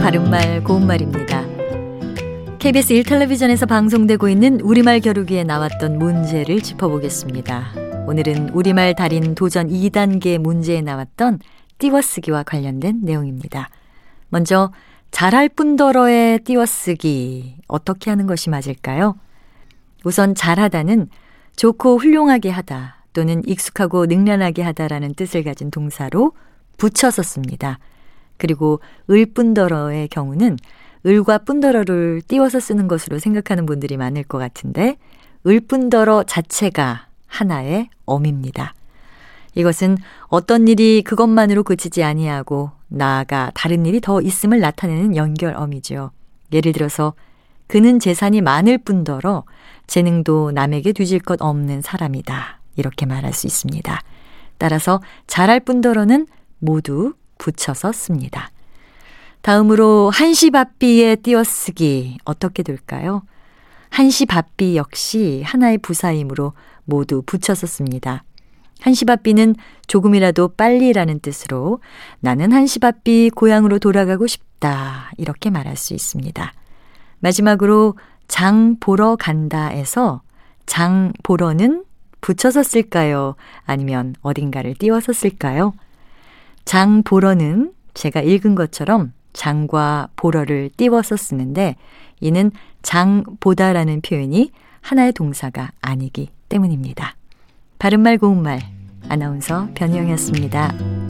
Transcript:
바른말 고운말입니다. KBS 1텔레비전에서 방송되고 있는 우리말 겨루기에 나왔던 문제를 짚어보겠습니다. 오늘은 우리말 달인 도전 2단계 문제에 나왔던 띄워쓰기와 관련된 내용입니다. 먼저 잘할 뿐더러의 띄워쓰기 어떻게 하는 것이 맞을까요? 우선 잘하다는 좋고 훌륭하게 하다 또는 익숙하고 능란하게 하다라는 뜻을 가진 동사로 붙여서 씁니다. 그리고 을뿐더러의 경우는 을과 뿐더러를 띄워서 쓰는 것으로 생각하는 분들이 많을 것 같은데 을뿐더러 자체가 하나의 엄입니다. 이것은 어떤 일이 그것만으로 그치지 아니하고 나아가 다른 일이 더 있음을 나타내는 연결엄이죠. 예를 들어서 그는 재산이 많을 뿐더러 재능도 남에게 뒤질 것 없는 사람이다. 이렇게 말할 수 있습니다. 따라서 잘할 뿐더러는 모두 붙여서 씁니다. 다음으로 한시밥비의 띄어쓰기 어떻게 될까요? 한시밥비 역시 하나의 부사이므로 모두 붙여서 씁니다. 한시밥비는 조금이라도 빨리라는 뜻으로 나는 한시밥비 고향으로 돌아가고 싶다 이렇게 말할 수 있습니다. 마지막으로 장 보러 간다에서 장 보러는 붙여서 쓸까요? 아니면 어딘가를 띄워서 쓸까요? 장 보러는 제가 읽은 것처럼 장과 보러를 띄워서 쓰는데 이는 장 보다라는 표현이 하나의 동사가 아니기 때문입니다. 바른말 고운말 아나운서 변희영이었습니다.